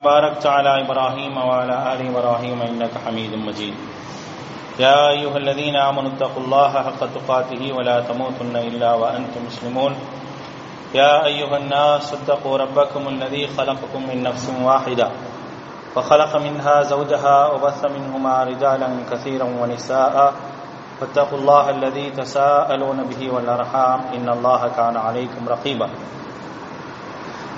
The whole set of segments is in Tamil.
باركت على إبراهيم وعلى آل إبراهيم إنك حميد مجيد. يا أيها الذين آمنوا اتقوا الله حق تقاته ولا تموتن إلا وأنتم مسلمون. يا أيها الناس اتقوا ربكم الذي خلقكم من نفس واحدة وخلق منها زوجها وبث منهما رجالا كثيرا ونساء. فاتقوا الله الذي تساءلون به والأرحام إن الله كان عليكم رقيبا.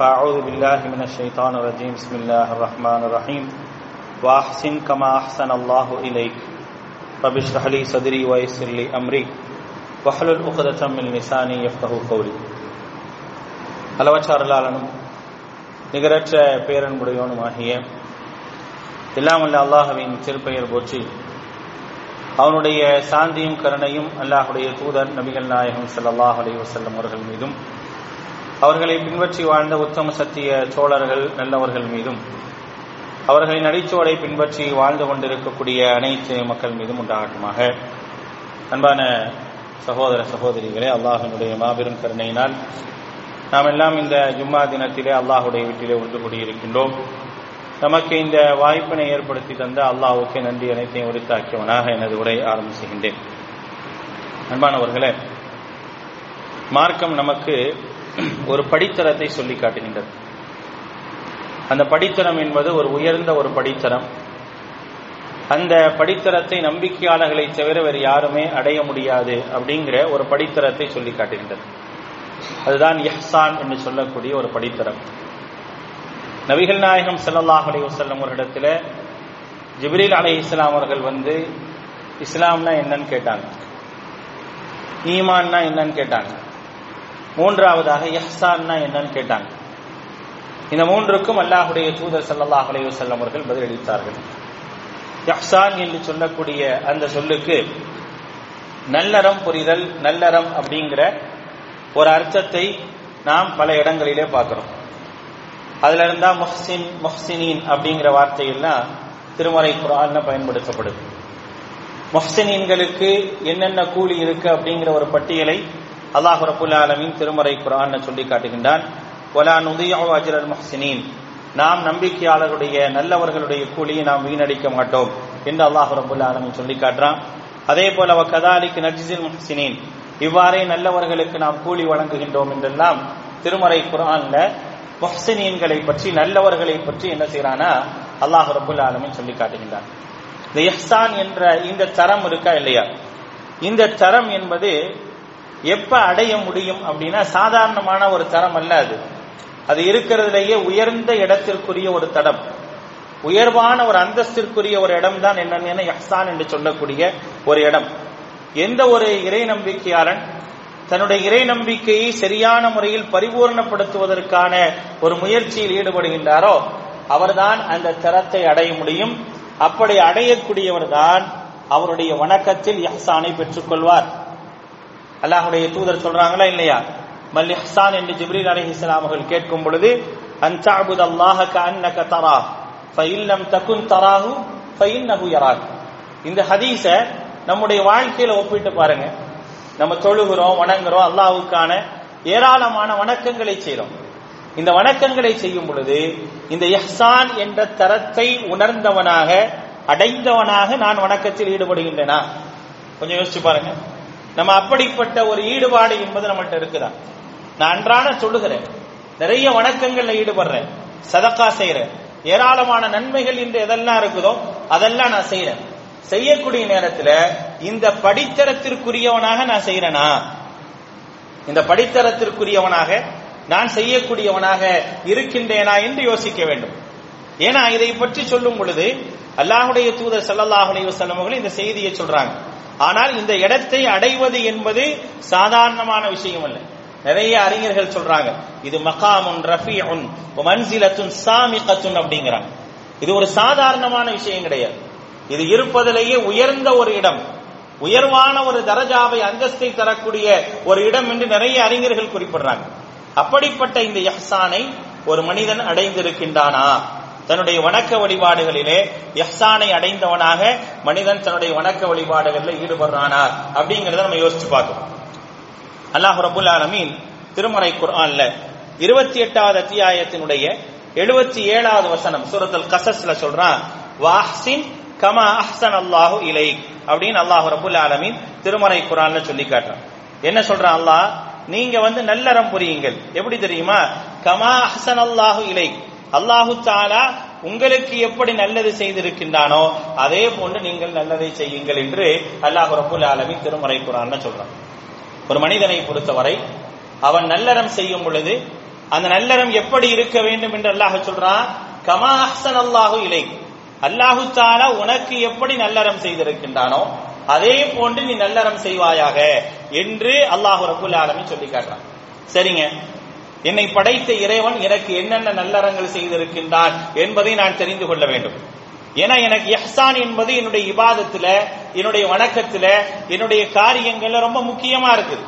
فأعوذ بالله من الشيطان الرجيم بسم الله الرحمن الرحيم وأحسن كما أحسن الله إليك رب اشرح لي صدري ويسر لي أمري واحلل عقدة من لساني يفقه قولي அளவற்றாரலாளனும் நிகரற்ற பேரன்புடையவனுமாகிய எல்லாமல்ல அல்லாஹுவின் திருப்பெயர் போற்றி அவனுடைய சாந்தியும் கருணையும் அல்லாஹுடைய தூதர் நபிகள் நாயகம் ஸல்லல்லாஹு அலைஹி வஸல்லம் அவர்கள் மீதும் அவர்களை பின்பற்றி வாழ்ந்த உத்தம சத்திய சோழர்கள் நல்லவர்கள் மீதும் அவர்களின் அடிச்சோடை பின்பற்றி வாழ்ந்து கொண்டிருக்கக்கூடிய அனைத்து மக்கள் மீதும் உண்டாகட்டுமாக. அன்பான சகோதர சகோதரிகளே அல்லாஹனுடைய மாபெரும் கருணையினால் நாம் எல்லாம் இந்த ஜும்மா தினத்திலே அல்லாஹுடைய வீட்டிலே ஒன்று கூடியிருக்கின்றோம். நமக்கு இந்த வாய்ப்பினை ஏற்படுத்தி தந்த அல்லாஹுக்கு நன்றி அனைத்தையும் உரித்தாக்கியவனாக எனது உரை ஆரம்பிச்சுகின்றேன் அன்பானவர்களே மார்க்கம் நமக்கு ஒரு படித்தரத்தை சொல்லி காட்டுகின்றது. அந்த படித்தரம் என்பது ஒரு உயர்ந்த ஒரு படித்தரம். அந்த படித்தரத்தை நம்பிக்கையாளர்களை தவிர வேறு யாருமே அடைய முடியாது அப்படிங்கிற ஒரு படித்தரத்தை சொல்லி காட்டுகின்றது. அதுதான் எஹ்சான் என்று சொல்லக்கூடிய ஒரு படித்தரம். நபிகள் நாயகம் செல்லல்லாஹ் அலி வசல்லம் ஒரு இடத்துல ஜிப்ரீல் அலை இஸ்லாம் அவர்கள் வந்து இஸ்லாம்னா என்னன்னு கேட்டாங்க. ஈமான்னா என்னன்னு கேட்டாங்க. மூன்றாவதாக எஹ்சான்னா என்னன்னு கேட்டாங்க. இந்த மூன்றுக்கும் அல்லாஹுடைய தூதர் சல்லாஹ் அலைஹி அவர்கள் பதிலளித்தார்கள் எஹ்சான் என்று சொல்லக்கூடிய அந்த சொல்லுக்கு நல்லறம் புரிதல் நல்லறம் அப்படிங்கிற ஒரு அர்த்தத்தை நாம் பல இடங்களிலே பார்க்கிறோம். அதுல இருந்தா முஹ்சின் முஹ்சினின் அப்படிங்கிற வார்த்தையெல்லாம் திருமறை குரான்ல பயன்படுத்தப்படுது. முஹ்சினீன்களுக்கு என்னென்ன கூலி இருக்கு அப்படிங்கிற ஒரு பட்டியலை அல்லாஹ் ரபுல் ஆலமின் திருமறை குரான் சொல்லி காட்டுகின்றான். ஒலா நுதியோ அஜரல் முஹ்சினீன். நாம் நம்பிக்கையாளருடைய நல்லவர்களுடைய கூலியை நாம் வீணடிக்க மாட்டோம் என்று அல்லாஹ் ரபுல் ஆலமின் சொல்லி காட்டுறான். அதே போல கதாலிக்கு நஜிசில் முஹ்சினீன். இவ்வாறே நல்லவர்களுக்கு நாம் கூலி வழங்குகின்றோம் என்றெல்லாம் திருமறை குரான்ல முஹ்சினீன்களை பற்றி நல்லவர்களை பற்றி என்ன செய்யறானா அல்லாஹ் ரபுல் ஆலமின் சொல்லி காட்டுகின்றான். இந்த எஹ்சான் என்ற இந்த தரம் இருக்கா இல்லையா? இந்த தரம் என்பது எப்ப அடைய முடியும் அப்படின்னா சாதாரணமான ஒரு தரம் அல்ல அது. அது இருக்கிறதுலேயே உயர்ந்த இடத்திற்குரிய ஒரு தடம். உயர்வான ஒரு அந்தஸ்திற்குரிய ஒரு இடம் தான் என்னன்னு யஹ்சான் என்று சொல்லக்கூடிய ஒரு இடம். எந்த ஒரு இறை நம்பிக்கையாளன் தன்னுடைய இறை நம்பிக்கையை சரியான முறையில் பரிபூர்ணப்படுத்துவதற்கான ஒரு முயற்சியில் ஈடுபடுகின்றாரோ அவர்தான் அந்த தரத்தை அடைய முடியும். அப்படி அடையக்கூடியவர் தான் அவருடைய வணக்கத்தில் யஹ்சானை பெற்றுக்கொள்வார். அல்லாஹுடைய தூதர் சொல்றாங்களா இல்லையா? மல் இஹ்சான் என்று ஜிப்ரீல் அலைஹிஸ்ஸலாம் அவர்கள் கேட்கும் பொழுது அன்சாபுத் அல்லாஹ கஅன்னக தரா ஃபைல்லம் தகுன் தராஹு நகு யராக் இந்த ஹதீஸ நம்முடைய வாழ்க்கையில ஒப்பிட்டு பாருங்க. நம்ம தொழுகிறோம் வணங்குறோம் அல்லாஹுக்கான ஏராளமான வணக்கங்களை செய்கிறோம் இந்த வணக்கங்களை செய்யும் பொழுது இந்த எஹ்சான் என்ற தரத்தை உணர்ந்தவனாக அடைந்தவனாக நான் வணக்கத்தில் ஈடுபடுகின்றனா? கொஞ்சம் யோசிச்சு பாருங்க. நம்ம அப்படிப்பட்ட ஒரு ஈடுபாடு என்பது நம்மகிட்ட இருக்குதா? நான் அன்றாட சொல்லுகிறேன். நிறைய வணக்கங்கள்ல ஈடுபடுறேன். சதக்கா செய்யறேன் ஏராளமான நன்மைகள் இன்று எதெல்லாம் இருக்குதோ அதெல்லாம் நான் செய்யறேன் செய்யக்கூடிய நேரத்துல இந்த படித்தரத்திற்குரியவனாக நான் செய்யறேனா இந்த படித்தரத்திற்குரியவனாக நான் செய்யக்கூடியவனாக இருக்கின்றேனா என்று யோசிக்க வேண்டும். ஏன்னா இதை பற்றி சொல்லும் பொழுது அல்லாஹுடைய தூதர் சல்லல்லாஹு அலைஹி அவர்கள் இந்த செய்தியை சொல்றாங்க. ஆனால் இந்த இடத்தை அடைவது என்பது சாதாரணமான விஷயம் அல்ல நிறைய அறிஞர்கள் சொல்றாங்க இது மகாமுன் ரஃபீஉன் மன்சிலத்துன் சாமிகத்துன் அப்படிங்கிறாங்க. இது ஒரு சாதாரணமான விஷயம் கிடையாது. இது இருப்பதிலேயே உயர்ந்த ஒரு இடம் உயர்வான ஒரு தரஜாவை அந்தஸ்தை தரக்கூடிய ஒரு இடம் என்று நிறைய அறிஞர்கள் குறிப்பிடுறாங்க. அப்படிப்பட்ட இந்த யஹ்சானை ஒரு மனிதன் அடைந்திருக்கின்றானா? தன்னுடைய வணக்க வழிபாடுகளிலே எஹ்சானை அடைந்தவனாக மனிதன் தன்னுடைய வணக்க வழிபாடுகளில் ஈடுபடுறானா அப்படிங்கறத நம்ம யோசிச்சு பார்க்கணும். அல்லாஹ் ரபுல் ஆலமீன் திருமறை குர்ஆன்ல இருபத்தி எட்டாவது அத்தியாயத்தினுடைய எழுபத்தி ஏழாவது வசனம் சூரத்துல் கசஸ்ல சொல்றான் வாஹ்சின் கமா அஹ்சன் அல்லாஹு இலை அப்படின்னு அல்லாஹ் ரபுல் ஆலமீன் திருமறை குரான்ல சொல்லி காட்டுறான். என்ன சொல்றான் அல்லாஹ்? நீங்க வந்து நல்லறம் புரியுங்கள். எப்படி தெரியுமா? கமா அஹ்சன் அல்லாஹு இலை அல்லாஹு தாலா உங்களுக்கு எப்படி நல்லது செய்திருக்கின்றானோ அதே போன்று நீங்கள் நல்லதை செய்யுங்கள் என்று அல்லாஹ் ரபுல் ஆலமி திருமறை குரான் சொல்றான். ஒரு மனிதனை பொறுத்தவரை அவன் நல்லறம் செய்யும் பொழுது அந்த நல்லறம் எப்படி இருக்க வேண்டும் என்று அல்லாஹ் சொல்றான் கமா அஹ்சன் அல்லாஹு இலை அல்லாஹு தாலா உனக்கு எப்படி நல்லறம் செய்திருக்கின்றானோ அதே போன்று நீ நல்லறம் செய்வாயாக என்று அல்லாஹு ரபுல் ஆலமி சொல்லி காட்டுறான். சரிங்க. என்னை படைத்த இறைவன் எனக்கு என்னென்ன நல்லறங்கள் செய்திருக்கின்றான் என்பதை நான் தெரிந்து கொள்ள வேண்டும். ஏன்னா எனக்கு எஹ்சான் என்பது என்னுடைய இபாதத்துல என்னுடைய வணக்கத்துல என்னுடைய காரியங்கள்ல ரொம்ப முக்கியமா இருக்குது.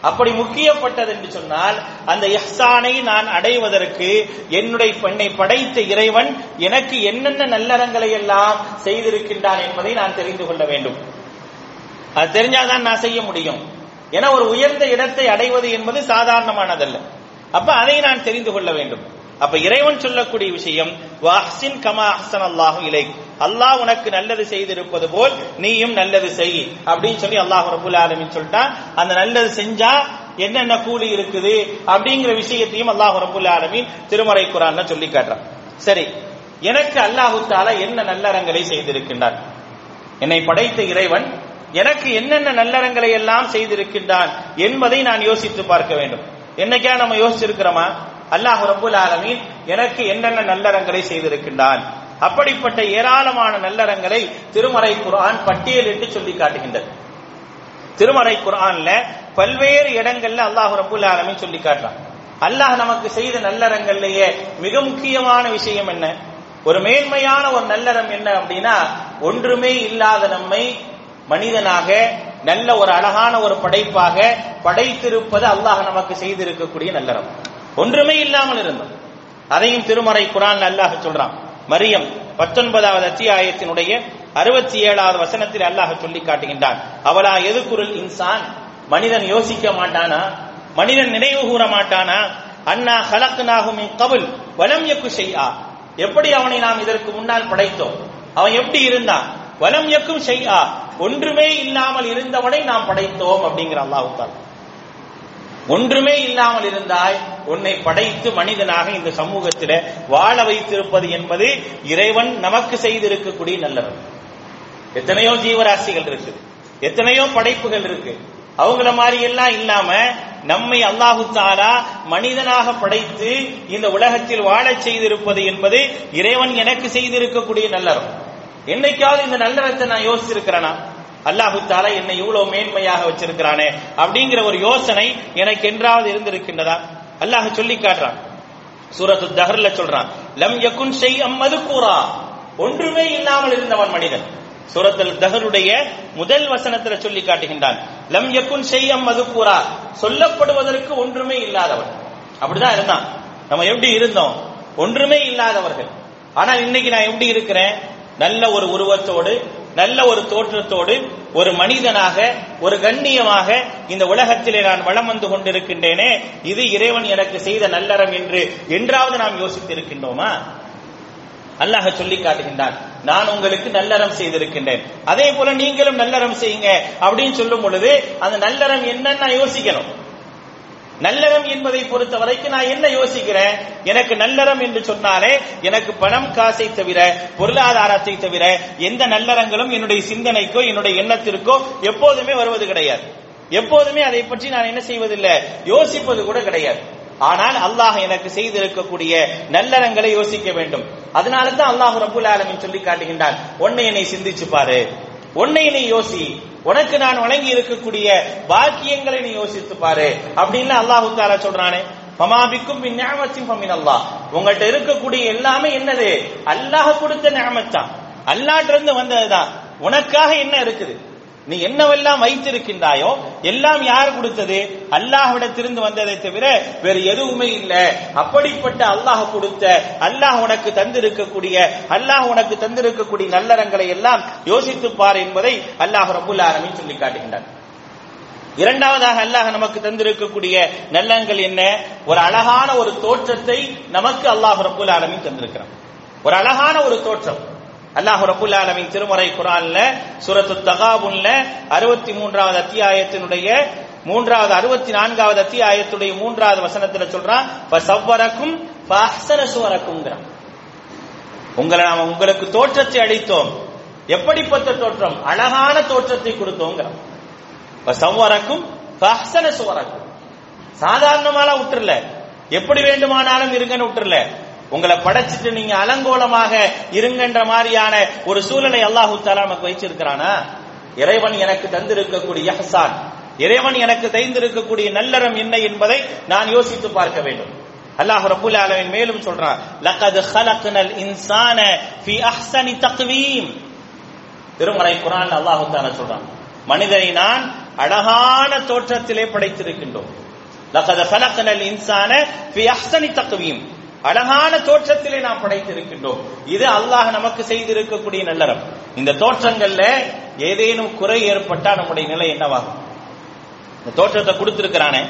அப்படி முக்கியப்பட்டது என்று சொன்னால் அந்த எஹ்சானை நான் அடைவதற்கு என்னுடைய பெண்ணை படைத்த இறைவன் எனக்கு என்னென்ன நல்லறங்களை எல்லாம் செய்திருக்கின்றான் என்பதை நான் தெரிந்து கொள்ள வேண்டும். அது தெரிஞ்சாதான் நான் செய்ய முடியும். ஏன்னா ஒரு உயர்ந்த இடத்தை அடைவது என்பது சாதாரணமானதல்ல. அப்ப அதை நான் தெரிந்து கொள்ள வேண்டும். அப்ப இறைவன் சொல்லக்கூடிய விஷயம் வாஹ்சின் கமா அஹ்சன் அல்லாஹு இலை அல்லாஹ் உனக்கு நல்லது செய்திருப்பது போல் நீயும் நல்லது செய் அப்படின்னு சொல்லி அல்லாஹ் ரபுல் ஆலமின் சொல்லிட்டான். அந்த நல்லது செஞ்சா என்னென்ன கூலி இருக்குது அப்படிங்கிற விஷயத்தையும் அல்லாஹ் ரபுல் ஆலமின் திருமறை குரான் சொல்லி காட்டுறான். சரி எனக்கு அல்லாஹு தாலா என்ன நல்லறங்களை செய்திருக்கின்றான்? என்னை படைத்த இறைவன் எனக்கு என்னென்ன நல்லறங்களை எல்லாம் செய்திருக்கின்றான் என்பதை நான் யோசித்து பார்க்க வேண்டும். என்னைக்கா நம்ம யோசிச்சிருக்கிறோமா? அல்லாஹ் ரபுல் ஆலமீன் எனக்கு என்னென்ன நல்லறங்களை செய்திருக்கின்றான்? அப்படிப்பட்ட ஏராளமான நல்லறங்களை திருமறை குரான் பட்டியலிட்டு சொல்லி காட்டுகின்றது. திருமறை குரான்ல பல்வேறு இடங்கள்ல அல்லாஹ் ரபுல் ஆலமின் சொல்லி காட்டுறான். அல்லாஹ் நமக்கு செய்த நல்லறங்கள்லயே மிக முக்கியமான விஷயம் என்ன? ஒரு மேன்மையான ஒரு நல்லறம் என்ன அப்படின்னா ஒன்றுமே இல்லாத நம்மை மனிதனாக நல்ல ஒரு அழகான ஒரு படைப்பாக படைத்திருப்பது அல்லாஹ் நமக்கு செய்திருக்கக்கூடிய நல்லறம் ஒன்றுமே இல்லாமல் இருந்தோம் அதையும் திருமறை குரான் அல்லாஹ் சொல்றான். மரியம் பத்தொன்பதாவது அத்தியாயத்தினுடைய அறுபத்தி ஏழாவது வசனத்தில் அல்லாஹ் சொல்லி காட்டுகின்றான். அவளா எதுக்குருள் இன்சான்? மனிதன் யோசிக்க மாட்டானா? மனிதன் நினைவு கூற மாட்டானா? அண்ணா ஹலக்குனாகும் கபுல் வலம் எக்கு செய்யா எப்படி அவனை நாம் இதற்கு முன்னால் படைத்தோம்? அவன் எப்படி இருந்தான்? வலம் எக்கும் செய்யா ஒன்றுமே இல்லாமல் இருந்தவனை நாம் படைத்தோம் அப்படிங்கிற அல்லாஹு ஒன்றுமே இல்லாமல் இருந்தாய் உன்னை படைத்து மனிதனாக இந்த சமூகத்தில வாழ வைத்திருப்பது என்பது இறைவன் நமக்கு செய்திருக்கக்கூடிய நல்லவன் எத்தனையோ ஜீவராசிகள் இருக்கு. எத்தனையோ படைப்புகள் இருக்கு. அவங்கள மாதிரி எல்லாம் இல்லாம நம்மை அல்லாஹு தாலா மனிதனாக படைத்து இந்த உலகத்தில் வாழச் செய்திருப்பது என்பது இறைவன் எனக்கு செய்திருக்கக்கூடிய நல்லவன் என்னைக்காவது இந்த நல்லறத்தை நான் யோசிச்சிருக்கிறேனா? அல்லாஹு தாலா என்னை இவ்வளவு மேன்மையாக வச்சிருக்கிறானே அப்படிங்கிற ஒரு யோசனை எனக்கு என்றாவது இருந்திருக்கின்றதா? அல்லாஹ் சொல்லி காட்டுறான். சூரத்து தஹர்ல சொல்றான் லம் யகுன் செய் அம்மது கூறா ஒன்றுமே இல்லாமல் இருந்தவன் மனிதன். சூரத்தில் தஹருடைய முதல் வசனத்துல சொல்லி காட்டுகின்றான் லம் யகுன் செய் அம்மது கூறா சொல்லப்படுவதற்கு ஒன்றுமே இல்லாதவன். அப்படிதான் இருந்தான். நம்ம எப்படி இருந்தோம்? ஒன்றுமே இல்லாதவர்கள். ஆனா இன்னைக்கு நான் எப்படி இருக்கிறேன்? நல்ல ஒரு உருவத்தோடு நல்ல ஒரு தோற்றத்தோடு ஒரு மனிதனாக ஒரு கண்ணியமாக இந்த உலகத்திலே நான் வளம் வந்து கொண்டிருக்கின்றேனே இது இறைவன் எனக்கு செய்த நல்லறம் என்று என்றாவது நாம் யோசித்திருக்கின்றோமா? அல்லாஹ் சொல்லி காட்டுகின்றான் நான் உங்களுக்கு நல்லறம் செய்திருக்கின்றேன். அதே போல நீங்களும் நல்லறம் செய்யுங்க அப்படின்னு சொல்லும் பொழுது அந்த நல்லறம் என்னன்னு நான் யோசிக்கணும். நல்லறம் என்பதை பொறுத்த வரைக்கும் நான் என்ன யோசிக்கிறேன்? எனக்கு நல்லறம் என்று சொன்னாலே எனக்கு பணம் காசை தவிர பொருளாதாரத்தை தவிர எந்த நல்லறங்களும் என்னுடைய சிந்தனைக்கோ என்னுடைய எண்ணத்திற்கோ எப்போதுமே வருவது கிடையாது. எப்போதுமே அதை பற்றி நான் என்ன செய்வதில்லை? யோசிப்பது கூட கிடையாது. ஆனால் அல்லாஹ் எனக்கு செய்திருக்கக்கூடிய நல்லறங்களை யோசிக்க வேண்டும். அதனால தான் அல்லாஹ் ரபுல் ஆலமின் சொல்லி காட்டுகின்றான் உன்னை என்னை சிந்திச்சு பாரு. உன்னை என்னை யோசி. உனக்கு நான் வழங்கி இருக்கக்கூடிய பாக்கியங்களை நீ யோசித்து பாரு. அப்படின்னு அல்லாஹு தாலா சொல்றானே. மமாபிக்கும் பின் ஞாபகத்தின் பமின் அல்லாஹ். உங்கள்கிட்ட இருக்கக்கூடிய எல்லாமே என்னது? அல்லாஹ் கொடுத்த ஞாபகத்தான் அல்லாட்டிருந்து வந்ததுதான். உனக்காக என்ன இருக்குது? நீ என்னவெல்லாம் வைத்திருக்கின்றாயோ எல்லாம் யார் கொடுத்தது? அல்லாஹ்விடத்திலிருந்து வந்ததை தவிர வேறு எதுவுமே இல்லை. அப்படிப்பட்ட அல்லாஹ் கொடுத்த அல்லாஹ் உனக்கு தந்திருக்கக்கூடிய அல்லாஹ் உனக்கு தந்திருக்கக்கூடிய நல்லறங்களை எல்லாம் யோசித்து பார் என்பதை அல்லாஹ் ரபுல் ஆலமீன் சொல்லி காட்டுகின்றார் இரண்டாவதாக அல்லாஹ் நமக்கு தந்திருக்கக்கூடிய நல்லங்கள் என்ன? ஒரு அழகான ஒரு தோற்றத்தை நமக்கு அல்லாஹ் ரபுல் ஆலமீன் தந்திருக்கிறான். ஒரு அழகான ஒரு தோற்றம். அல்லாஹ் ரபுல் ஆலமின் திருமறை குரான்ல சுரத்து தகாபுன்ல அறுபத்தி மூன்றாவது அத்தியாயத்தினுடைய மூன்றாவது அறுபத்தி நான்காவது அத்தியாயத்துடைய மூன்றாவது வசனத்துல சொல்றான் சவ்வரக்கும் சுவரக்குங்கிறான் உங்களை நாம உங்களுக்கு தோற்றத்தை அளித்தோம். எப்படிப்பட்ட தோற்றம்? அழகான தோற்றத்தை கொடுத்தோங்கிறோம் சவ்வரக்கும் சுவரக்கும். சாதாரணமான விட்டுறல எப்படி வேண்டுமானாலும் இருங்கன்னு விட்டுறல உங்களை படைச்சிட்டு நீங்க அலங்கோலமாக இருங்கன்ற மாதிரியான ஒரு சூழலை அல்லாஹு தாலா நமக்கு வச்சிருக்கிறானா இறைவன் எனக்கு தந்திருக்கக்கூடிய ஹசான் இறைவன் எனக்கு தைந்திருக்கக்கூடிய நல்லறம் என்ன என்பதை நான் யோசித்து பார்க்க வேண்டும். அல்லாஹ் ரபுல் ஆலமின் மேலும் சொல்றான் லக்கது ஹலக்னல் இன்சான ஃபி அஹ்சனி தக்வீம். திருமறை குரான் அல்லாஹு தாலா சொல்றான் மனிதனை நான் அழகான தோற்றத்திலே படைத்திருக்கின்றோம். லக்கது ஹலக்னல் இன்சான ஃபி அஹ்சனி தக்வீம். அழகான தோற்றத்திலே நாம் படைத்திருக்கின்றோம். இது அல்லாஹ் நமக்கு செய்திருக்கக்கூடிய நல்லறம். இந்த தோற்றங்கள்ல ஏதேனும் குறை ஏற்பட்டா நம்முடைய நிலை என்னவாகும்? இந்த தோற்றத்தை கொடுத்திருக்கிறானே.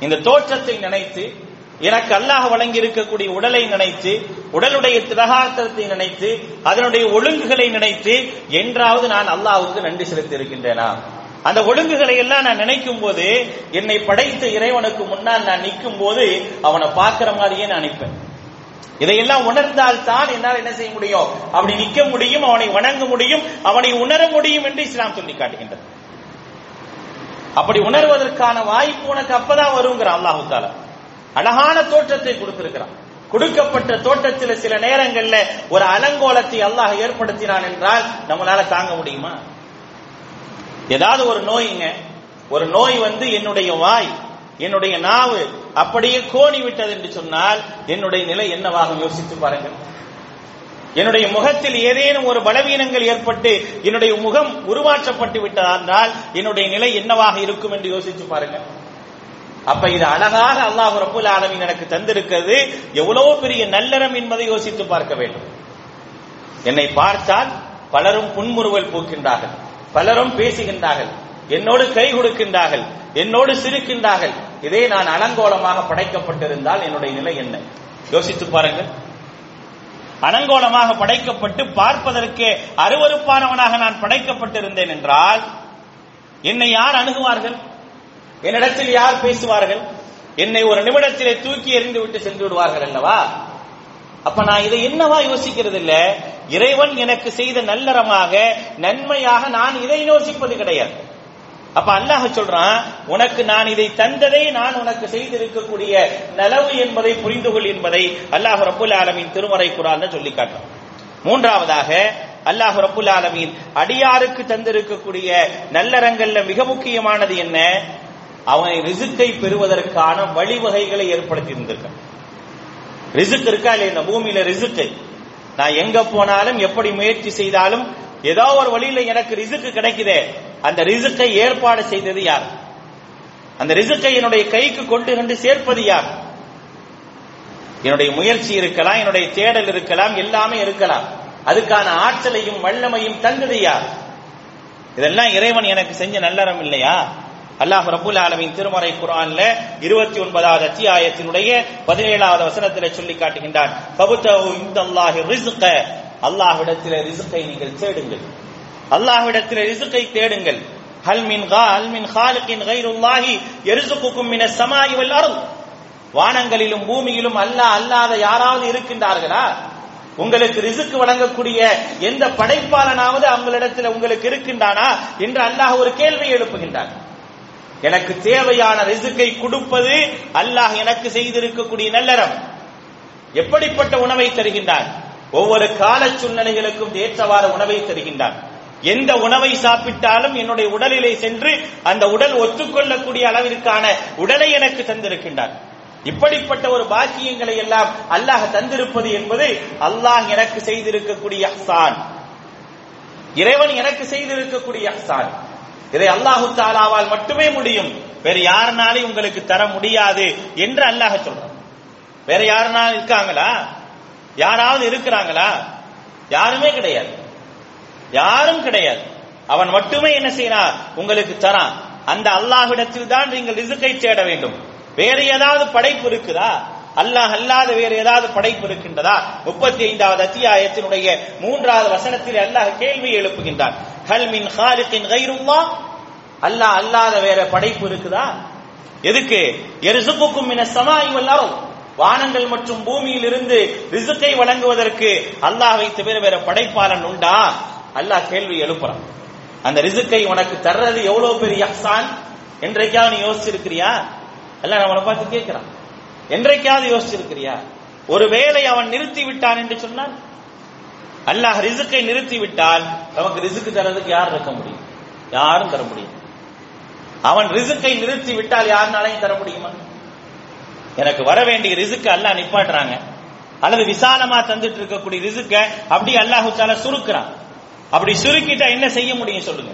இந்த தோற்றத்தை நினைத்து எனக்கு அல்லாஹ் வழங்கி இருக்கக்கூடிய உடலை நினைத்து உடலுடைய திரகாத்திரத்தை நினைத்து அதனுடைய ஒழுங்குகளை நினைத்து என்றாவது நான் அல்லாஹுக்கு நன்றி செலுத்தி இருக்கின்றேனா அந்த ஒழுங்குகளை எல்லாம் நான் நினைக்கும் போது என்னை படைத்த இறைவனுக்கு முன்னால் நான் நிற்கும் போது அவனை பார்க்கிற மாதிரியே நான் நிற்பேன். இதையெல்லாம் உணர்ந்தால் தான் என்னால் என்ன செய்ய முடியும்? அப்படி நிற்க முடியும் அவனை வணங்க முடியும் அவனை உணர முடியும் என்று இஸ்லாம் சொல்லி காட்டுகின்றது. அப்படி உணர்வதற்கான வாய்ப்பு உனக்கு அப்பதான் வருங்கிற அல்லாஹு தாலா அழகான தோற்றத்தை கொடுத்திருக்கிறான். கொடுக்கப்பட்ட தோட்டத்தில் சில நேரங்கள்ல ஒரு அலங்கோலத்தை அல்லாஹ் ஏற்படுத்தினான் என்றால் நம்மளால தாங்க முடியுமா? ஏதாவது ஒரு நோய்ங்க ஒரு நோய் வந்து என்னுடைய வாய் என்னுடைய நாவு அப்படியே கோணி விட்டது என்று சொன்னால் என்னுடைய நிலை என்னவாகும் யோசித்து பாருங்கள். என்னுடைய முகத்தில் ஏதேனும் ஒரு பலவீனங்கள் ஏற்பட்டு என்னுடைய முகம் உருமாற்றப்பட்டு விட்டதால் என்னுடைய நிலை என்னவாக இருக்கும் என்று யோசித்து பாருங்கள். அப்ப இது அழகாக அல்லாஹ் ரபுல் ஆலமின் எனக்கு தந்திருக்கிறது. எவ்வளவு பெரிய நல்லறம் என்பதை யோசித்து பார்க்க வேண்டும். என்னை பார்த்தால் பலரும் புன்முறுவல் பூக்கின்றார்கள். பலரும் பேசுகின்றார்கள். என்னோடு கை கொடுக்கின்றார்கள் என்னோடு சிரிக்கின்றார்கள். இதே நான் அலங்கோலமாக படைக்கப்பட்டிருந்தால் என்னுடைய நிலை என்ன? யோசித்து பாருங்கள். அலங்கோலமாக படைக்கப்பட்டு பார்ப்பதற்கு அருவறுப்பானவனாக நான் படைக்கப்பட்டிருந்தேன் என்றால் என்னை யார் அணுகுவார்கள்? என்னிடத்தில் யார் பேசுவார்கள்? என்னை ஒரு நிமிடத்திலே தூக்கி எறிந்து விட்டு சென்று விடுவார்கள் அல்லவா? அப்ப நான் இதை என்னவா யோசிக்கிறது இல்ல இறைவன் எனக்கு செய்த நல்லறமாக நன்மையாக நான் இதை யோசிப்பது கிடையாது. அப்ப அல்லாஹ் சொல்றான் உனக்கு நான் இதை தந்ததை நான் உனக்கு செய்திருக்கக்கூடிய நலவு என்பதை புரிந்து கொள் என்பதை அல்லாஹ் ரபுல் ஆலமின் திருமறை குரான் சொல்லி காட்டும் மூன்றாவதாக அல்லாஹ் ரபுல் ஆலமீன் அடியாருக்கு தந்திருக்கக்கூடிய நல்லறங்கள்ல மிக முக்கியமானது என்ன? அவனை ரிசுக்கை பெறுவதற்கான வழிவகைகளை ஏற்படுத்தி இருந்திருக்கான் ரிசுக் இருக்கா இல்லையா இந்த பூமியில ரிசுக்கு. நான் எங்க போனாலும் எப்படி முயற்சி செய்தாலும் ஏதோ ஒரு வழியில எனக்கு ரிசுக்கு கிடைக்குதே. அந்த ரிசுக்கை ஏற்பாடு செய்தது யார்? அந்த ரிசுக்கை என்னுடைய கைக்கு கொண்டு கண்டு சேர்ப்பது யார்? என்னுடைய முயற்சி இருக்கலாம் என்னுடைய தேடல் இருக்கலாம் எல்லாமே இருக்கலாம். அதுக்கான ஆற்றலையும் வல்லமையும் தந்தது யார்? இதெல்லாம் இறைவன் எனக்கு செஞ்ச நல்லறம் இல்லையா? அல்லாஹ் ரபுல் ஆலமின் திருமறை குரான்ல இருபத்தி ஒன்பதாவது அத்தியாயத்தினுடைய பதினேழாவது வசனத்தில் சொல்லி காட்டுகின்றான். பபுத்தவு இந்த ரிசுக்கை நீங்கள் தேடுங்கள். அல்லாஹ்விடத்தில் ரிசுக்கை தேடுங்கள். ஹல் மின் கா ஹல் மின் ஹாலிகின் கைருல்லாஹி எரிசுக்குக்கும் மின சமாயி வல்லாரும் வானங்களிலும் பூமியிலும் அல்லாஹ் அல்லாத யாராவது இருக்கின்றார்களா? உங்களுக்கு ரிசுக்கு வழங்கக்கூடிய எந்த படைப்பாளனாவது அவங்களிடத்தில் உங்களுக்கு இருக்கின்றானா? என்று அல்லாஹ் ஒரு கேள்வி எழுப்புகின்றான். எனக்கு தேவையான ரிசுக்கை கொடுப்பது அல்லாஹ் எனக்கு செய்திருக்கக்கூடிய நல்லறம். எப்படிப்பட்ட உணவை தருகின்றான்? ஒவ்வொரு கால சூழ்நிலைகளுக்கும் ஏற்றவாறு உணவை தருகின்றான். எந்த உணவை சாப்பிட்டாலும் என்னுடைய உடலிலே சென்று அந்த உடல் ஒத்துக்கொள்ளக்கூடிய அளவிற்கான உடலை எனக்கு தந்திருக்கின்றான் இப்படிப்பட்ட ஒரு பாக்கியங்களை எல்லாம் அல்லாஹ் தந்திருப்பது என்பது அல்லாஹ் எனக்கு செய்திருக்கக்கூடிய அஹ்சான். இறைவன் எனக்கு செய்திருக்கக்கூடிய அஹ்சான். இதை அல்லாஹு தாலாவால் மட்டுமே முடியும். வேற யாருனாலும் உங்களுக்கு தர முடியாது என்று அல்லாஹ் சொல்றான். வேற யாருனாலும் இருக்காங்களா? யாராவது இருக்கிறாங்களா? யாருமே கிடையாது. யாரும் கிடையாது. அவன் மட்டுமே என்ன செய்யறான் உங்களுக்கு தரான். அந்த அல்லாஹ்விடத்தில் தான் நீங்கள் ரிசுக்கை தேட வேண்டும். வேற ஏதாவது படைப்பு இருக்குதா? அல்லாஹ் அல்லாத வேறு ஏதாவது படைப்பு இருக்கின்றதா? முப்பத்தி ஐந்தாவது அத்தியாயத்தினுடைய மூன்றாவது வசனத்தில் அல்லாஹ் கேள்வி எழுப்புகின்றான். ஹல் மின் ஹாலிகின் கைருல்லா? அல்லாஹ் அல்லாத வேற படைப்பு இருக்குதா? எதுக்கு? எரிசுப்புக்கும் மின சமாய் எல்லாரும் வானங்கள் மற்றும் பூமியில் இருந்து ரிசுக்கை வழங்குவதற்கு அல்லாஹ்வை தவிர வேற படைப்பாளன் உண்டா? அல்லாஹ் கேள்வி எழுப்புறான். அந்த ரிசுக்கை உனக்கு தர்றது எவ்வளவு பெரிய அஹ்சான்? என்றைக்காவது நீ யோசிச்சிருக்கிறியா? எல்லாம் அவனை பார்த்து கேட்கிறான். என்றைக்காவது யோசிச்சிருக்கிறியா? ஒருவேளை அவன் நிறுத்தி விட்டான் என்று சொன்னான் அல்லாஹ் ரிசுக்கை நிறுத்தி விட்டால் நமக்கு ரிசுக்கு தரதுக்கு யார் இருக்க முடியும்? யாரும் தர முடியும். அவன் ரிசுக்கை நிறுத்தி விட்டால் யாருனாலையும் தர முடியுமா? எனக்கு வர வேண்டிய ரிசுக்கு அல்லாஹ் நிப்பாட்டுறாங்க. அல்லது விசாலமா தந்துட்டு இருக்கக்கூடிய ரிசுக்க அப்படி அல்லாஹு தால சுருக்குறான். அப்படி சுருக்கிட்டா என்ன செய்ய முடியும் சொல்லுங்க.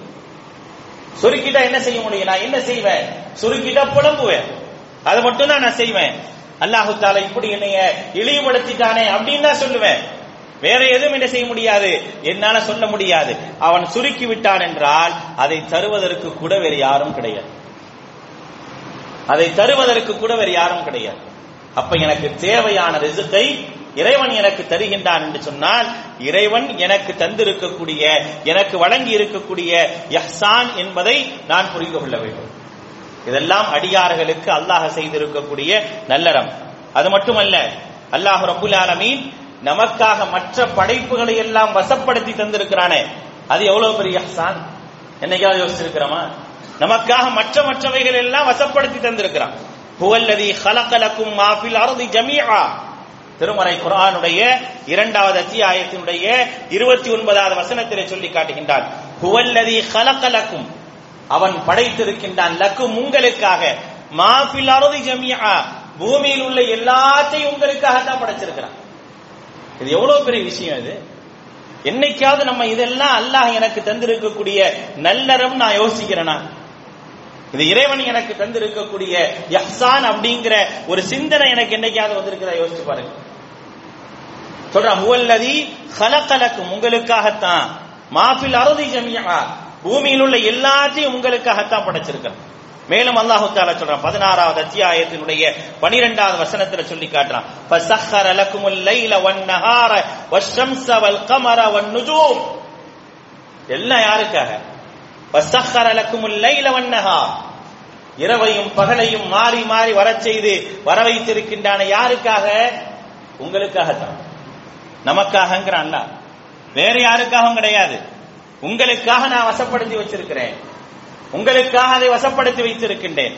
சுருக்கிட்டா என்ன செய்ய முடியும்? நான் என்ன செய்வேன்? சுருக்கிட்டா புலம்புவேன். அதை மட்டும் தான் நான் செய்வேன். அல்லாஹு தாலா இப்படி என்னைய இழிவுபடுத்திட்டானே அப்படின்னு தான் சொல்லுவேன். வேற எதுவும் என்ன செய்ய முடியாது. என்னால சொல்ல முடியாது. அவன் சுருக்கி விட்டான் என்றால் அதை தருவதற்கு கூட வேறு யாரும் கிடையாது. அதை தருவதற்கு கூட வேறு யாரும் கிடையாது. அப்ப எனக்கு தேவையான ரிசுக்கை இறைவன் எனக்கு தருகின்றான் என்று சொன்னால் இறைவன் எனக்கு தந்திருக்கக்கூடிய எனக்கு வழங்கி இருக்கக்கூடிய யஹ்சான் என்பதை நான் புரிந்து கொள்ள வேண்டும். இதெல்லாம் அடியார்களுக்கு அல்லாஹ் செய்திருக்கக்கூடிய நல்லறம். அது மட்டுமல்ல அல்லாஹ் ரபுல் ஆலமீன் நமக்காக மற்ற படைப்புகளை எல்லாம் வசப்படுத்தி தந்திருக்கிறானே. அது எவ்வளவு பெரிய யஹ்சான் என்னைக்காவது யோசிச்சிருக்கிறோமா? நமக்காக மற்ற மற்றவைகள் எல்லாம் வசப்படுத்தி தந்திருக்கிறான். புகல்லதி ஹலகலக்கும் மாஃபில் அருதி ஜமீஆ. திருமறை குரானுடைய இரண்டாவது அத்தியாயத்தினுடைய இருபத்தி ஒன்பதாவது வசனத்திலே சொல்லி காட்டுகின்றான். ஹுவல்லதி ஹலகலக்கும் அவன் படைத்திருக்கின்றான் லக்கும் உங்களுக்காக. மாஃபில் அறுதி ஜமியா பூமியில் உள்ள எல்லாத்தையும் உங்களுக்காக தான் படைச்சிருக்கிறான் இது எவ்வளவு பெரிய விஷயம் இது. என்னைக்காவது நம்ம இதெல்லாம் அல்லாஹ் எனக்கு தந்திருக்கக்கூடிய நல்லறம் நான் யோசிக்கிறேனா? இது இறைவன் எனக்கு தந்திருக்கக்கூடிய யஹ்சான் அப்படிங்கிற ஒரு சிந்தனை எனக்கு என்னைக்காவது வந்திருக்கிறதா? யோசிச்சு பாருங்க. சொல்றான் ஹுவல்லதி ஹலகலக்கும் உங்களுக்காகத்தான். மாஃபில் அறுதி ஜமியா பூமியில் உள்ள எல்லாத்தையும் உங்களுக்காகத்தான் படைச்சிருக்கிறேன். மேலும் அல்லாஹு தாலா சொல்றான் பதினாறாவது அத்தியாயத்தினுடைய பனிரெண்டாவது வசனத்துல சொல்லி காட்டுறான் ஃபசஹர லக்குமுல் லைல வன் நஹார வஷம்ஸ வல் கமர வன் நுஜூம் எல்லாம் யாருக்காக? ஃபசஹர லக்குமுல் லைல வன் நஹார் இரவையும் பகலையும் மாறி மாறி வரச் செய்து வர வைத்திருக்கின்றான யாருக்காக? உங்களுக்காகத்தான். நமக்காகங்கிறான் அல்லாஹ் வேற யாருக்காகவும் கிடையாது. உங்களுக்காக நான் வசப்படுத்தி வச்சிருக்கிறேன். உங்களுக்காக அதை வசப்படுத்தி வைத்திருக்கின்றேன்.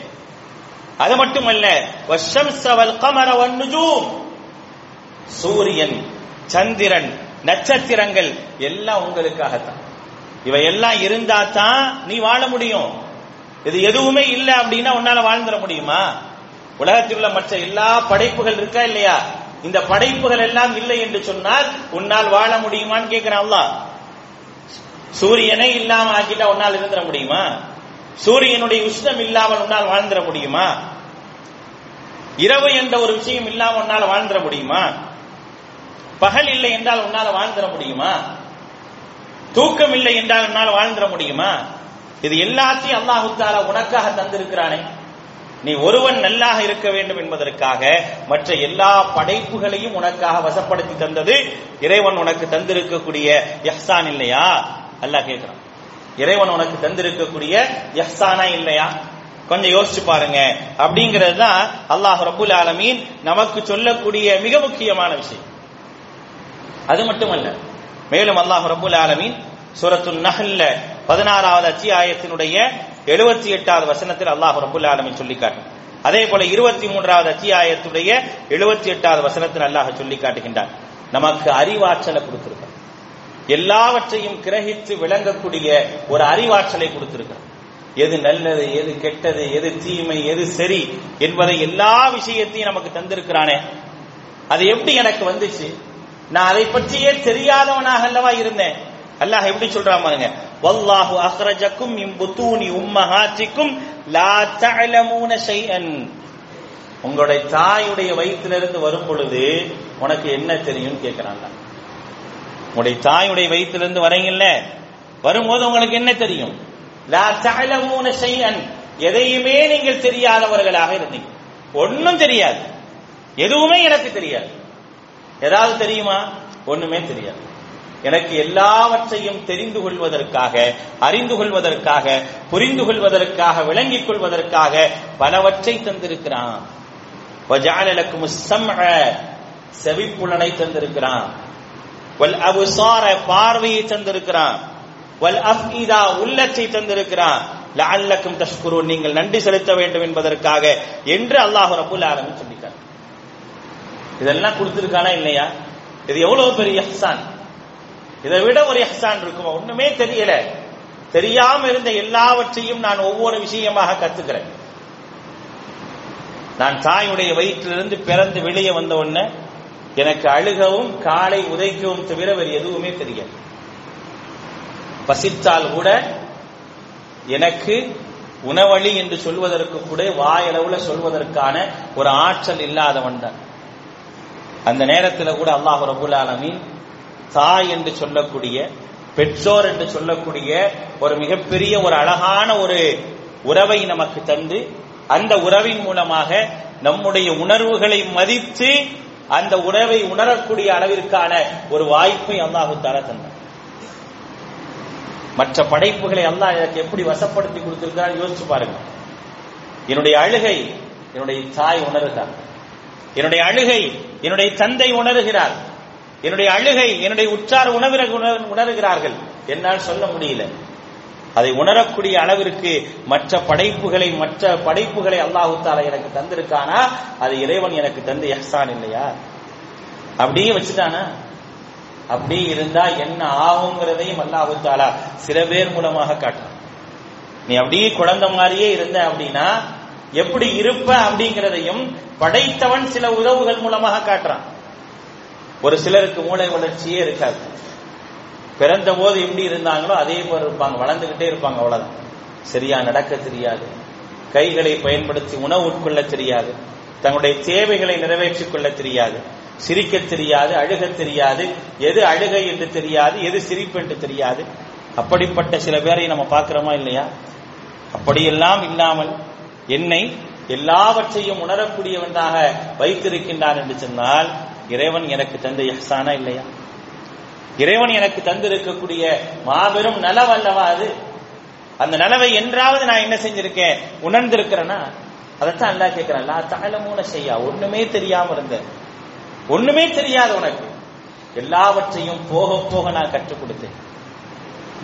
அது மட்டுமல்ல சூரியன் சந்திரன் நட்சத்திரங்கள் எல்லாம் உங்களுக்காகத்தான். இவை எல்லாம் இருந்தா தான் நீ வாழ முடியும். இது எதுவுமே இல்லை அப்படின்னா உன்னால வாழ்ந்துட முடியுமா? உலகத்தில் உள்ள மற்ற எல்லா படைப்புகள் இருக்கா இல்லையா? இந்த படைப்புகள் எல்லாம் இல்லை என்று சொன்னால் உன்னால் வாழ முடியுமான்னு கேட்கிறான் அல்லாஹ். சூரியனை இல்லாம ஆக்கிட்டா உன்னால் இருந்துட முடியுமா? சூரியனுடைய உஷ்ணம் இல்லாமல் உன்னால் வாழ்ந்துட முடியுமா? இரவு என்ற ஒரு விஷயம் இல்லாமல் உன்னால் வாழ்ந்துட முடியுமா? பகல் இல்லை என்றால் உன்னால் வாழ்ந்துட முடியுமா? தூக்கம் இல்லை என்றால் உன்னால் வாழ்ந்துட முடியுமா? இது எல்லாத்தையும் அல்லாஹு தாலா உனக்காக தந்திருக்கிறானே. நீ ஒருவன் நல்லாக இருக்க வேண்டும் என்பதற்காக மற்ற எல்லா படைப்புகளையும் உனக்காக வசப்படுத்தி தந்தது இறைவன் உனக்கு தந்திருக்கக்கூடிய யஹ்சான் இல்லையா? அல்லாஹ் கேட்கிறான். இறைவன் உனக்கு தந்திருக்கக்கூடிய யஹ்சானா இல்லையா? கொஞ்சம் யோசிச்சு பாருங்க. அப்படிங்கிறது தான் அல்லாஹ் ரபுல் ஆலமீன் நமக்கு சொல்லக்கூடிய மிக முக்கியமான விஷயம். அது மட்டுமல்ல. மேலும் அல்லாஹ் ரபுல் ஆலமீன் சூரத்து நஹல்ல பதினாறாவது அத்தியாயத்தினுடைய எழுபத்தி எட்டாவது வசனத்தில் அல்லாஹ் ரபுல் ஆலமின் சொல்லி காட்டும் அதே போல இருபத்தி மூன்றாவது அத்தியாயத்துடைய எழுபத்தி எட்டாவது வசனத்தில் அல்லாஹ் சொல்லி காட்டுகின்றான் நமக்கு அறிவாற்றலை கொடுத்திருக்கிறார் எல்லாவற்றையும் கிரகித்து விளங்கக்கூடிய ஒரு அறிவாற்றலை கொடுத்திருக்கிறார் எது நல்லது எது கெட்டது எது தீமை எது சரி என்பதை எல்லா விஷயத்தையும் நமக்கு தந்திருக்கிறானே. அது எப்படி எனக்கு வந்துச்சு? நான் அதை பற்றியே தெரியாதவனாக அல்லவா இருந்தேன். அல்லாஹ் எப்படி சொல்றான் பாருங்க. வல்லாஹு அஹ்ரஜக்கும் இம்புத்தூனி உம்மஹாத்திக்கும் லா தஅலமூன ஷைஅன். உங்களுடைய தாயுடைய வயிற்றிலிருந்து வரும் பொழுது உனக்கு என்ன தெரியும் கேட்கிறாங்க உங்களுடைய தாயுடைய வயிற்றிலிருந்து வரீங்கல்ல வரும்போது உங்களுக்கு என்ன தெரியும்? லா தஅலமூன ஷைஅன். எதையுமே நீங்கள் தெரியாதவர்களாக இருந்தீங்க. ஒன்னும் தெரியாது. எதுவுமே எனக்கு தெரியாது. ஏதாவது தெரியுமா? ஒண்ணுமே தெரியாது. எனக்கு எல்லாவற்றையும் தெரிந்து கொள்வதற்காக அறிந்து கொள்வதற்காக புரிந்து கொள்வதற்காக விளங்கிக் கொள்வதற்காக பலவற்றை தந்திருக்கிறான். செவிப்புலனை தந்திருக்கிறான். பார்வையை தந்திருக்கிறான். உள்ளத்தை தந்திருக்கிறான். லஅல்லக்கும் தஷ்குரு நீங்கள் நன்றி செலுத்த வேண்டும் என்பதற்காக என்று அல்லாஹ் ரபுல் ஆலமின் சொல்லிட்டார் இதெல்லாம் கொடுத்திருக்கானா இல்லையா? இது எவ்வளவு பெரிய ஹசான் இதை விட ஒரு எஹசான் இருக்குமா? ஒண்ணுமே தெரியல. தெரியாம இருந்த எல்லாவற்றையும் நான் ஒவ்வொரு விஷயமாக கத்துக்கிறேன். நான் தாயுடைய வயிற்றிலிருந்து பிறந்து வெளியே வந்த உடனே எனக்கு அழுகவும் காலை உதைக்கவும் தவிர வேறு எதுவுமே தெரியாது. பசித்தால் கூட எனக்கு உணவழி என்று சொல்வதற்கு கூட வாயளவுல சொல்வதற்கான ஒரு ஆற்றல் இல்லாதவன் தான். அந்த நேரத்தில் கூட அல்லாஹ் ரபுல் ஆலமின் தாய் என்று சொல்லக்கூடிய பெற்றோர் என்று சொல்லக்கூடிய ஒரு மிகப்பெரிய ஒரு அழகான ஒரு உறவை நமக்கு தந்து அந்த உறவின் மூலமாக நம்முடைய உணர்வுகளை மதித்து அந்த உறவை உணரக்கூடிய அளவிற்கான ஒரு வாய்ப்பை அல்லாஹு தாலா தந்தார் மற்ற படைப்புகளை அல்லாஹ் எனக்கு எப்படி வசப்படுத்தி கொடுத்திருக்கிறார் யோசிச்சு பாருங்க. என்னுடைய அழுகை என்னுடைய தாய் உணர்கிறார். என்னுடைய அழுகை என்னுடைய தந்தை உணர்கிறார். என்னுடைய அழுகை என்னுடைய உற்றார் உணவிர உணர்கிறார்கள். என்னால் சொல்ல முடியல. அதை உணரக்கூடிய அளவிற்கு மற்ற படைப்புகளை மற்ற படைப்புகளை அல்லாஹு தாலா எனக்கு தந்திருக்கானா? அது இறைவன் எனக்கு தந்து எஹ்சான் இல்லையா? அப்படியே வச்சுட்டானா? அப்படி இருந்தா என்ன ஆகுங்கிறதையும் அல்லாஹு தாலா சில பேர் மூலமாக காட்டுறான். நீ அப்படியே குழந்தை மாதிரியே இருந்த அப்படின்னா எப்படி இருப்ப அப்படிங்கிறதையும் படைத்தவன் சில உறவுகள் மூலமாக காட்டுறான். ஒரு சிலருக்கு மூளை வளர்ச்சியே இருக்காது. பிறந்த போது எப்படி இருந்தாங்களோ அதே போல இருப்பாங்க. வளர்ந்துகிட்டே இருப்பாங்க அவ்வளவுதான். சரியா நடக்க தெரியாது. கைகளை பயன்படுத்தி உணவு உட்கொள்ள தெரியாது. தங்களுடைய தேவைகளை நிறைவேற்றிக் கொள்ள தெரியாது. சிரிக்க தெரியாது அழுக தெரியாது. எது அழுகை என்று தெரியாது எது சிரிப்பு என்று தெரியாது. அப்படிப்பட்ட சில பேரை நம்ம பார்க்கிறோமா இல்லையா? அப்படியெல்லாம் இல்லாமல் என்னை எல்லாவற்றையும் உணரக்கூடியவனாக வைத்திருக்கின்றான் என்று சொன்னால் இறைவன் எனக்கு தந்த எஹ்சானா இல்லையா? இறைவன் எனக்கு தந்திருக்கக்கூடிய மாபெரும் நலவல்லவா அது? அந்த நலவை என்றாவது நான் என்ன செஞ்சிருக்கேன்? உணர்ந்திருக்கிறேன்னா அதைத்தான் அல்லா கேட்கிறேன். அல்லா தகலமூன செய்யா ஒண்ணுமே தெரியாம இருந்த. ஒண்ணுமே தெரியாது உனக்கு. எல்லாவற்றையும் போக போக நான் கற்றுக் கொடுத்தேன்.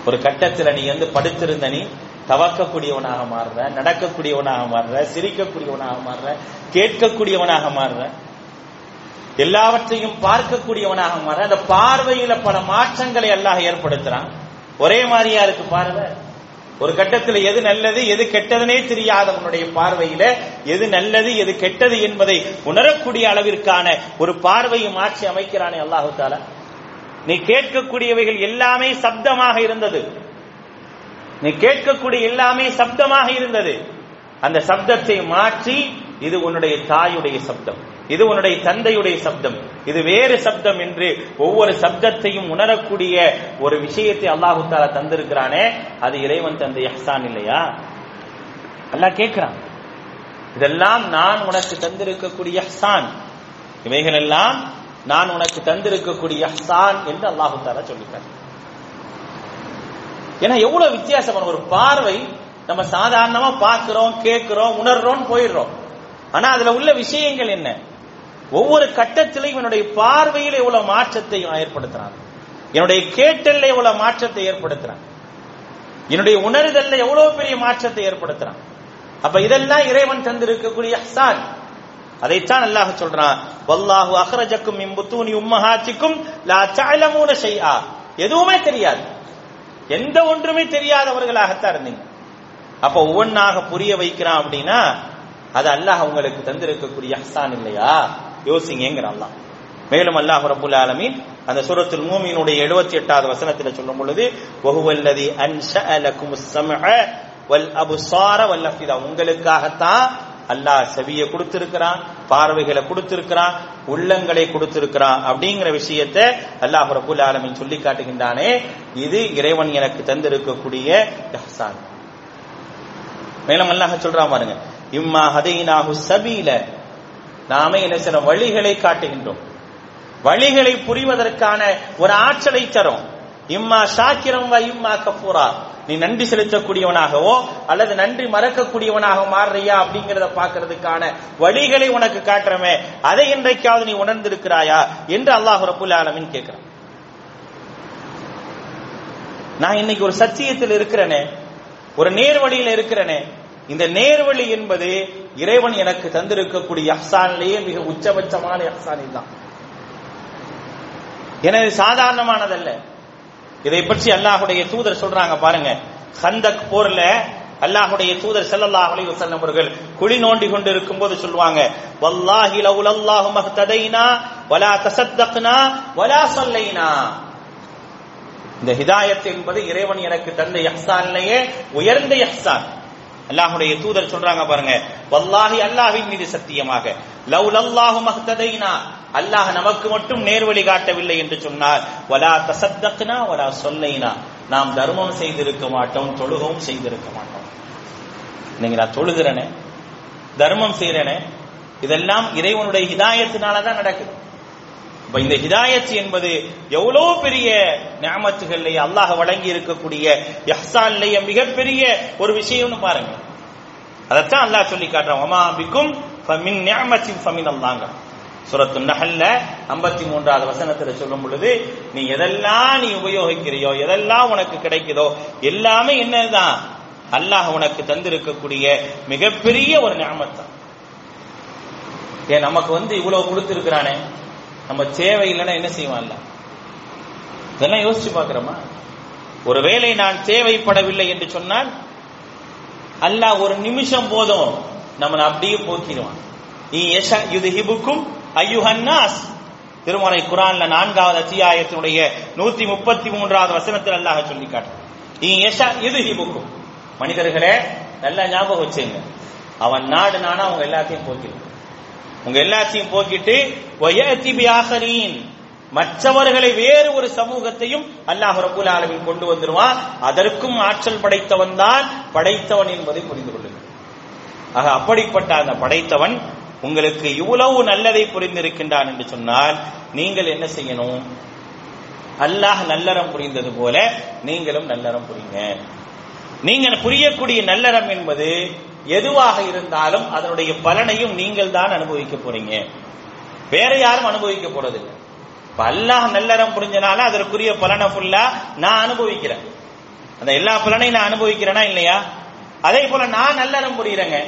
ஒரு கட்டத்துல நீ வந்து படுத்திருந்த நீ தவக்கக்கூடியவனாக மாறுற நடக்கக்கூடியவனாக மாறுற சிரிக்கக்கூடியவனாக மாறுற கேட்கக்கூடியவனாக மாறுற. எல்லாவற்றையும் பார்க்கக்கூடியவனாக மாற அந்த பார்வையில பல மாற்றங்களை அல்லாஹ் ஏற்படுத்துறான். ஒரே மாதிரியா இருக்கு பார்வை. ஒரு கட்டத்தில் எது நல்லது எது கெட்டதுனே தெரியாதவனுடைய பார்வையில எது நல்லது எது கெட்டது என்பதை உணரக்கூடிய அளவிற்கான ஒரு பார்வையை மாற்றி அமைக்கிறானே அல்லாஹு தாலா நீ கேட்கக்கூடியவைகள் எல்லாமே சப்தமாக இருந்தது. நீ கேட்கக்கூடிய எல்லாமே சப்தமாக இருந்தது. அந்த சப்தத்தை மாற்றி இது உன்னுடைய தாயுடைய சப்தம். இது உன்னுடைய தந்தையுடைய சப்தம். இது வேறு சப்தம் என்று ஒவ்வொரு சப்தத்தையும் உணரக்கூடிய ஒரு விஷயத்தை அல்லாஹு தாலா தந்திருக்கிறானே. அது இறைவன் தந்தை ஹசான் இல்லையா? அல்லாஹ் கேட்கிறான். இதெல்லாம் நான் உனக்கு தந்திருக்கக்கூடிய ஹசான் இவைகள் எல்லாம் நான் உனக்கு தந்திருக்கக்கூடிய ஹசான் என்று அல்லாஹு தாலா சொல்லிட்டார் ஏன்னா எவ்வளவு வித்தியாசமான ஒரு பார்வை நம்ம சாதாரணமா பார்க்கிறோம் கேட்கிறோம் உணர்றோம் போயிடுறோம். ஆனா அதுல உள்ள விஷயங்கள் என்ன? ஒவ்வொரு கட்டத்திலும் என்னுடைய பார்வையில் எவ்வளவு மாற்றத்தை ஏற்படுத்துறான். என்னுடைய கேட்டல்ல எவ்வளவு மாற்றத்தை ஏற்படுத்துறான். என்னுடைய உணர்தல்ல எவ்வளவு பெரிய மாற்றத்தை ஏற்படுத்துறான். அப்ப இதெல்லாம் இறைவன் தந்திருக்கக்கூடிய அஹ்சான். அதைத்தான் அல்லாஹ் சொல்றான் வல்லாஹு அஹ்ரஜக்கும் இம்புத்தூனி உம்மஹாச்சிக்கும் லா தஅலமூன ஷைஆ. எதுவுமே தெரியாது. எந்த ஒன்றுமே தெரியாதவர்களாகத்தான் இருந்தீங்க. அப்ப ஒவ்வொன்னாக புரிய வைக்கிறான் அப்படின்னா அது அல்லாஹ் உங்களுக்கு தந்திருக்கக்கூடிய அஹ்சான் இல்லையா? யோசிங்கிறான் அல்லாஹ். மேலும் அல்லாஹ் ரபுல் ஆலமீன் அந்த சூரத்தில் மூமியினுடைய எழுபத்தி எட்டாவது வசனத்தில் சொல்லும் பொழுது வஹுவல்லதி அன்ஷஅ வல் அப்சார வல் அஃபிதா. உங்களுக்காகத்தான் அல்லாஹ் செவியை கொடுத்திருக்கிறான் பார்வைகளை கொடுத்திருக்கிறான் உள்ளங்களை கொடுத்திருக்கிறான் அப்படிங்கிற விஷயத்தை அல்லாஹ் ரபுல் ஆலமின் சொல்லி காட்டுகின்றானே. இது இறைவன் எனக்கு தந்திருக்கக்கூடிய மேலும் அல்லாஹ் சொல்றான் பாருங்க இம்மா ஹதைனாஹு சபீல நாமே என்ன சில வழிகளை காட்டுகின்றோம். வழிகளை புரிவதற்கான ஒரு ஆற்றலை தரும். இம்மா சாக்கிரம் வா இம்மா கபூரா நீ நன்றி செலுத்தக்கூடியவனாகவோ அல்லது நன்றி மறக்கக்கூடியவனாக மாறுறியா அப்படிங்கறத பாக்குறதுக்கான வழிகளை உனக்கு காட்டுறமே. அதை இன்றைக்காவது நீ உணர்ந்திருக்கிறாயா என்று அல்லாஹ் ரபுல் ஆலமின் கேட்கிறான். நான் இன்னைக்கு ஒரு சத்தியத்தில் இருக்கிறேனே ஒரு நேர்வழியில் இருக்கிறேனே. இந்த நேர்வழி என்பது இறைவன் எனக்கு தந்திருக்கக்கூடிய அஹ்சானிலேயே மிக உச்சபட்சமான அஹ்சானில் தான் எனவே சாதாரணமானதல்ல. இதை பற்றி அல்லாஹுடைய தூதர் சொல்றாங்க பாருங்க. ஹந்தக் போர்ல அல்லாஹுடைய தூதர் ஸல்லல்லாஹு அலைஹி வஸல்லம் அவர்கள் குழி நோண்டி கொண்டு இருக்கும்போது சொல்லுவாங்க வல்லாஹி லவுலல்லாஹு மஹ்ததைனா வலா தசத்தக்னா வலா ஸல்லைனா இந்த ஹிதாயத் என்பது இறைவன் எனக்கு தந்த இஹ்சானிலேயே உயர்ந்த இஹ்சான். அல்லாஹுடைய தூதர் சொல்றாங்க பாருங்க வல்லாஹி அல்லாஹின் மீது சத்தியமாக. லவ் லல்லாஹு மஹ்ததைனா. அல்லாஹ் நமக்கு மட்டும் நேர்வழி காட்டவில்லை என்று சொன்னால் வலா தசத்தக்னா வலா சொல்லைனா. நாம் தர்மம் செய்திருக்க மாட்டோம் தொழுகவும் செய்திருக்க மாட்டோம். இன்னைக்கு நான் தொழுகிறேனே தர்மம் செய்யறேனே இதெல்லாம் இறைவனுடைய ஹிதாயத்தினாலதான் நடக்குது. இப்ப இந்த ஹிதாயத் என்பது எவ்வளோ பெரிய ஞாமத்துகள்லயே அல்லாஹ் வழங்கி இருக்கக்கூடிய யஹ்சான்லய மிகப்பெரிய ஒரு விஷயம்னு பாருங்க. அதைத்தான் அல்லாஹ் சொல்லி காட்டுறான். ஒமா பிக்கும் ஃபமின் நிஅமத்தின் ஃபமின் அல்லாங்க. சுரத்து நகல்ல ஐம்பத்தி மூன்றாவது வசனத்துல சொல்லும் பொழுது நீ எதெல்லாம் நீ உபயோகிக்கிறியோ எதெல்லாம் உனக்கு கிடைக்குதோ எல்லாமே என்னதான் அல்லாஹ் உனக்கு தந்திருக்கக்கூடிய மிகப்பெரிய ஒரு ஞாபகத்தான் ஏன் நமக்கு வந்து இவ்வளவு கொடுத்திருக்கிறானே? நம்ம தேவை இல்லைன்னா என்ன செய்வான்ல இதெல்லாம் யோசிச்சு பார்க்கிறோமா? ஒருவேளை நான் தேவைப்படவில்லை என்று சொன்னால் அல்லாஹ் ஒரு நிமிஷம் போதும் நம்மளை அப்படியே போக்கிடுவான். யுதுஹிபுக்கும் ஐயுஹன்னாஸ் திருமறை குரான்ல நான்காவது அத்தியாயத்தினுடைய நூத்தி முப்பத்தி மூன்றாவது வசனத்தில் அல்லாஹ் சொல்லி காட்டு யுதுஹிபுக்கும். மனிதர்களே நல்லா ஞாபகம் வச்சுங்க. அவன் நாடு நானா அவங்க எல்லாத்தையும் போக்கிடுவான். உங்க எல்லாத்தையும் போக்கிட்டு மற்றவர்களை வேறு ஒரு சமூகத்தையும் அல்லாஹ் ரபுல் ஆலமின் கொண்டு வந்துருவான். அதற்கும் ஆற்றல் படைத்தவன் தான் படைத்தவன் என்பதை புரிந்து கொள்ளுங்கள். ஆக அப்படிப்பட்ட அந்த படைத்தவன் உங்களுக்கு இவ்வளவு நல்லதை புரிந்திருக்கின்றான் என்று சொன்னால் நீங்கள் என்ன செய்யணும்? அல்லாஹ் நல்லறம் புரிந்தது போல நீங்களும் நல்லறம் புரிங்க. நீங்கள் புரியக்கூடிய நல்லறம் என்பது எதுவாக இருந்தாலும் அதனுடைய பலனையும் நீங்கள் தான் அனுபவிக்க போறீங்க. வேற யாரும் அனுபவிக்க போறதில்லை. இப்ப அல்லாஹ் நல்லறம் புரிஞ்சனால அதற்குரிய பலனை ஃபுல்லா நான் அனுபவிக்கிறேன். அந்த எல்லா பலனையும் நான் அனுபவிக்கிறேனா இல்லையா? அதே போல நான் நல்லறம் புரியுறேங்க.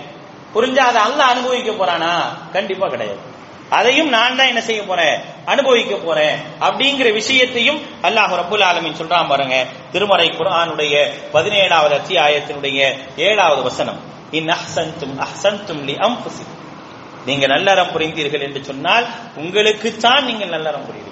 புரிஞ்சா அதை அல்ல அனுபவிக்க போறானா? கண்டிப்பா கிடையாது. அதையும் நான் தான் என்ன செய்ய போறேன்? அனுபவிக்க போறேன். அப்படிங்கிற விஷயத்தையும் அல்லாஹ் ரபுல் ஆலமின் சொல்றான் பாருங்க. திருமறை குரானுடைய பதினேழாவது அத்தியாயத்தினுடைய ஏழாவது வசனம். இன் அஹ்சன்தும் அஹ்சன்தும் லி அம்புசிக்கும் நீங்க நல்லறம் புரிந்தீர்கள் என்று சொன்னால் உங்களுக்குத்தான் நீங்கள் நல்லறம் புரியுது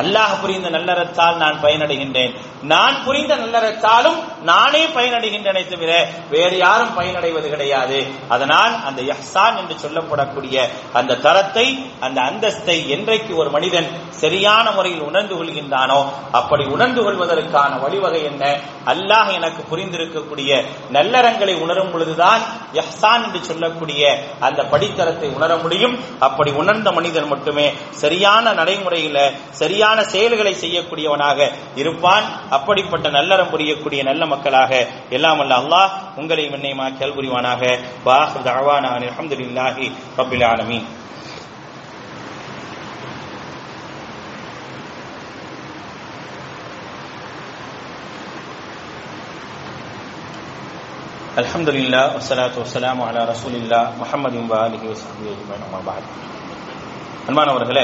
அல்லாஹ் புரிந்த நல்லறத்தால் நான் பயனடைகின்றேன். நான் புரிந்த நல்லறத்தாலும் நானே பயனடைகின்றனை தவிர வேறு யாரும் பயனடைவது கிடையாது. அதனால் அந்த யஹ்சான் என்று சொல்லப்படக்கூடிய அந்த தரத்தை அந்த அந்தஸ்தை என்றைக்கு ஒரு மனிதன் சரியான முறையில் உணர்ந்து கொள்கின்றானோ அப்படி உணர்ந்து கொள்வதற்கான வழிவகை என்ன? அல்லாஹ் எனக்கு புரிந்திருக்கக்கூடிய நல்லறங்களை உணரும் பொழுதுதான் யஹ்சான் என்று சொல்லக்கூடிய அந்த படித்தரத்தை உணர முடியும். அப்படி உணர்ந்த மனிதன் மட்டுமே சரியான நடைமுறையில சரியான செயல்களை செய்யக்கூடியவனாக இருப்பான் அப்படிப்பட்ட நல்லறம் புரியக்கூடிய நல்ல மக்களாக எல்லாம் அல்ல அல்லாஹ் உங்களை என்னையுமா கேள் புரிவானாக வாஹு தவானா அலமதுல்லாஹி ரபில் ஆலமீன் الحمد لله والصلاة والسلام على رسول الله محمد وآله وصحبه أجمعين أما بعد அன்பானவர்களே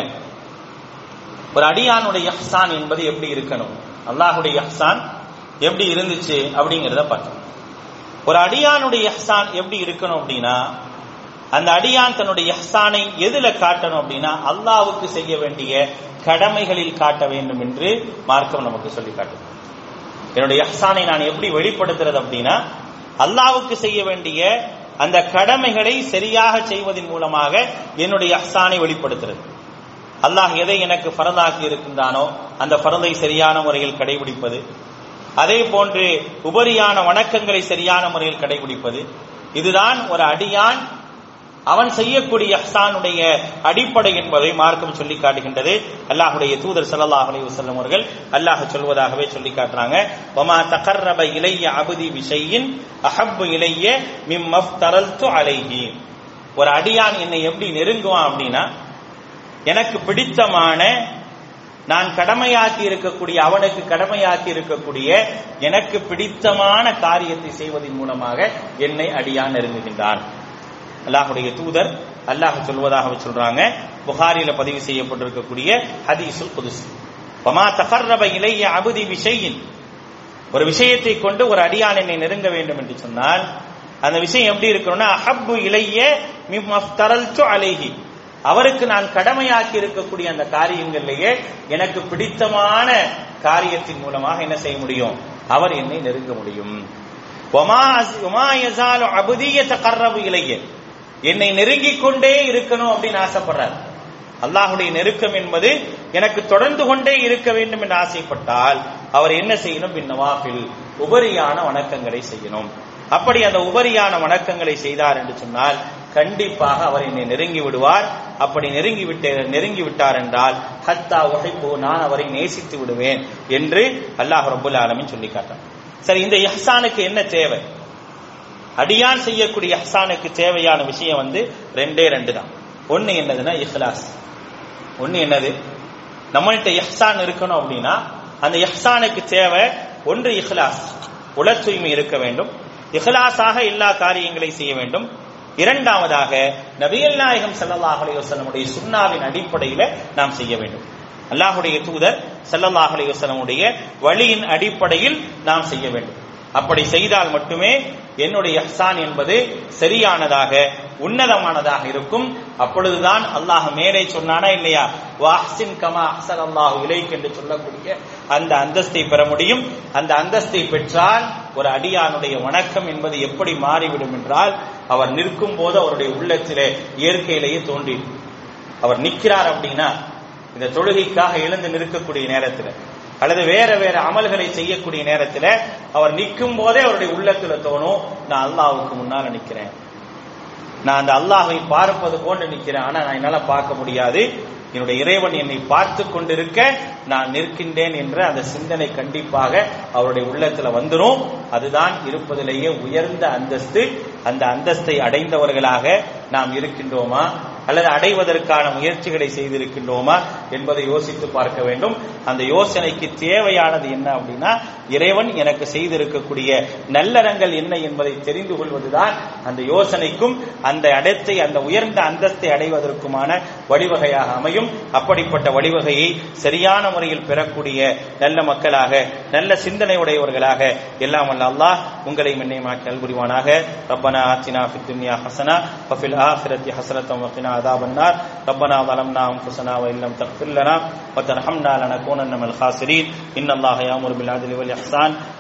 ஒரு அடியானுடைய யஹ்சான் என்பது எப்படி இருக்கணும்? அல்லாஹுடைய யஹ்சான் எப்படி இருந்துச்சு அப்படிங்கிறத பார்த்தோம் ஒரு அடியானுடைய அஹ்சான் எப்படி இருக்கணும் அப்படின்னா அந்த அடியான் தன்னுடைய யஹ்சானை எதுல காட்டணும் அப்படின்னா அல்லாவுக்கு செய்ய வேண்டிய கடமைகளில் காட்ட வேண்டும் என்று மார்க்கம் நமக்கு சொல்லி காட்டும் என்னுடைய யஹ்சானை நான் எப்படி வெளிப்படுத்துறது அப்படின்னா அல்லாவுக்கு செய்ய வேண்டிய அந்த கடமைகளை சரியாக செய்வதன் மூலமாக என்னுடைய அஹ்சானை வெளிப்படுத்துறது. அல்லாஹ் எதை எனக்கு பரதாக்கி இருக்கின்றானோ அந்த பரதை சரியான முறையில் கடைபிடிப்பது அதே போன்று உபரியான வணக்கங்களை சரியான முறையில் கடைபிடிப்பது இதுதான் ஒரு அடியான் அவன் செய்யக்கூடிய அஹ்சானுடைய அடிப்படை என்பதை மார்க்கம் சொல்லி காட்டுகின்றது. அல்லாஹுடைய தூதர் சல்லாஹ் அலி வசல்லம் அவர்கள் அல்லாஹ் சொல்வதாகவே சொல்லி காட்டுறாங்க. வமா தகர்ரப இளைய அபதி விஷயின் அஹப்பு இலைய மிம்மஃப்தரல்து அலைஹி. ஒரு அடியான் என்னை எப்படி நெருங்குவான் அப்படின்னா எனக்கு பிடித்தமான நான் கடமையாக்கி இருக்கக்கூடிய அவனுக்கு கடமையாக்கி இருக்கக்கூடிய எனக்கு பிடித்தமான காரியத்தை செய்வதன் மூலமாக என்னை அடியான் நெருங்குகின்றான். அல்லாஹுடைய தூதர் அல்லாஹ் சொல்வதாக சொல்றாங்க. புகாரில பதிவு செய்யப்பட்டிருக்கக்கூடிய ஹதீசுல் புதுசு பமா தகர்ரப இளைய அபுதி விஷயின் ஒரு விஷயத்தை கொண்டு ஒரு அடியான் என்னை நெருங்க வேண்டும் என்று சொன்னால் அந்த விஷயம் எப்படி இருக்கணும்னா அஹப்பு இலைய மிம்மஃப்தரல்து அலேஹி. அவருக்கு நான் கடமையாக்கி இருக்கக்கூடிய அந்த காரியங்களிலேயே எனக்கு பிடித்தமான காரியத்தின் மூலமாக என்ன செய்ய முடியும்? அவர் என்னை நெருங்க முடியும். என்னை நெருங்கிக் கொண்டே இருக்கணும் அப்படின்னு ஆசைப்படுறார். அல்லாஹுடைய நெருக்கம் என்பது எனக்கு தொடர்ந்து கொண்டே இருக்க வேண்டும் என்று ஆசைப்பட்டால் அவர் என்ன செய்யணும்? பின்னவாஃபில் உபரியான வணக்கங்களை செய்யணும். அப்படி அந்த உபரியான வணக்கங்களை செய்தார் என்று சொன்னால் கண்டிப்பாக அவர் என்னை நெருங்கி விடுவார். அப்படி நெருங்கி விட்டு நெருங்கி விட்டார் என்றால் ஹத்தா உகைப்போ நான் அவரை நேசித்து விடுவேன் என்று அல்லாஹ் ரபுல் ஆலமின் சொல்லி காட்டான் சரி இந்த இஹ்சானுக்கு என்ன தேவை? அடியான் செய்யக்கூடிய இஹ்சானுக்கு தேவையான விஷயம் வந்து ரெண்டே ரெண்டு தான். ஒன்னு என்னதுன்னா இஹ்லாஸ். ஒன்னு என்னது? நம்மள்கிட்ட இஹ்சான் இருக்கணும் அப்படின்னா அந்த இஹ்சானுக்கு தேவை ஒன்று இஹ்லாஸ். உலர் தூய்மை இருக்க வேண்டும். இஹ்லாஸாக எல்லா காரியங்களை செய்ய வேண்டும். இரண்டாவதாக நபியல் நாயகம் செல்லல்லாஹ் அலைஹி சுண்ணாவின் சுன்னாவின் அடிப்படையில நாம் செய்ய வேண்டும். அல்லாஹுடைய தூதர் செல்லல்லாஹ் அலைஹி வழியின் அடிப்படையில் நாம் செய்ய வேண்டும். அப்படி செய்தால் மட்டுமே என்னுடைய இஹ்சான் என்பது சரியானதாக உன்னதமானதாக இருக்கும். அப்பொழுதுதான் அல்லாஹ் மேலே சொன்னானா இல்லையா? வாஹ்சின் கமா அஹ்சன் அல்லாஹ் இலைக் என்று சொல்லக்கூடிய அந்த அந்தஸ்தை பெற முடியும். அந்த அந்தஸ்தை பெற்றால் ஒரு அடியானுடைய வணக்கம் என்பது எப்படி மாறிவிடும் என்றால் அவர் நிற்கும் போது அவருடைய உள்ளத்திலே இயற்கையிலேயே தோன்றி அவர் நிற்கிறார் அப்படின்னா இந்த தொழுகைக்காக எழுந்து நிற்கக்கூடிய நேரத்தில் அல்லது வேற வேற அமல்களை செய்யக்கூடிய நேரத்தில் அவர் நிற்கும் போதே அவருடைய உள்ளத்துல தோணும் நான் அல்லாவுக்கு முன்னால நிற்கிறேன் நான் அந்த அல்லாஹை பார்ப்பது போன்று நிற்கிறேன் ஆனா நான் என்னால பார்க்க முடியாது. என்னுடைய இறைவன் என்னை பார்த்து கொண்டிருக்க நான் நிற்கின்றேன் என்ற அந்த சிந்தனை கண்டிப்பாக அவருடைய உள்ளத்துல வந்துடும் அதுதான் இருப்பதிலேயே உயர்ந்த அந்தஸ்து. அந்த அந்தஸ்தை அடைந்தவர்களாக நாம் இருக்கின்றோமா? அல்லது அடைவதற்கான முயற்சிகளை செய்திருக்கின்றோமா என்பதை யோசித்து பார்க்க வேண்டும். அந்த யோசனைக்கு தேவையானது என்ன அப்படின்னா இறைவன் எனக்கு செய்திருக்கக்கூடிய நல்லறங்கள் என்ன என்பதை தெரிந்து கொள்வதுதான் அந்த யோசனைக்கும் அந்த இடத்தை அந்த உயர்ந்த அந்தஸ்தை அடைவதற்குமான வழிவகையாக அமையும். அப்படிப்பட்ட வழிவகையை சரியான முறையில் பெறக்கூடிய நல்ல மக்களாக நல்ல சிந்தனை உடையவர்களாக எல்லாம் வல்ல அல்லாஹ் உங்களை மென்னைமாக்கி நல்புரிவானாக ரப்பனா ஆத்தினா ஃபித் துன்யா ஹசனா வஃபில் ஆஃபிரத்தி ஹசரத்தம் வக்கினா عذاب النار. ربنا ظلمنا أنفسنا وإن لم تغفر لنا وترحمنا لنكونن من الخاسرين. إن الله يأمر بالعدل والإحسان.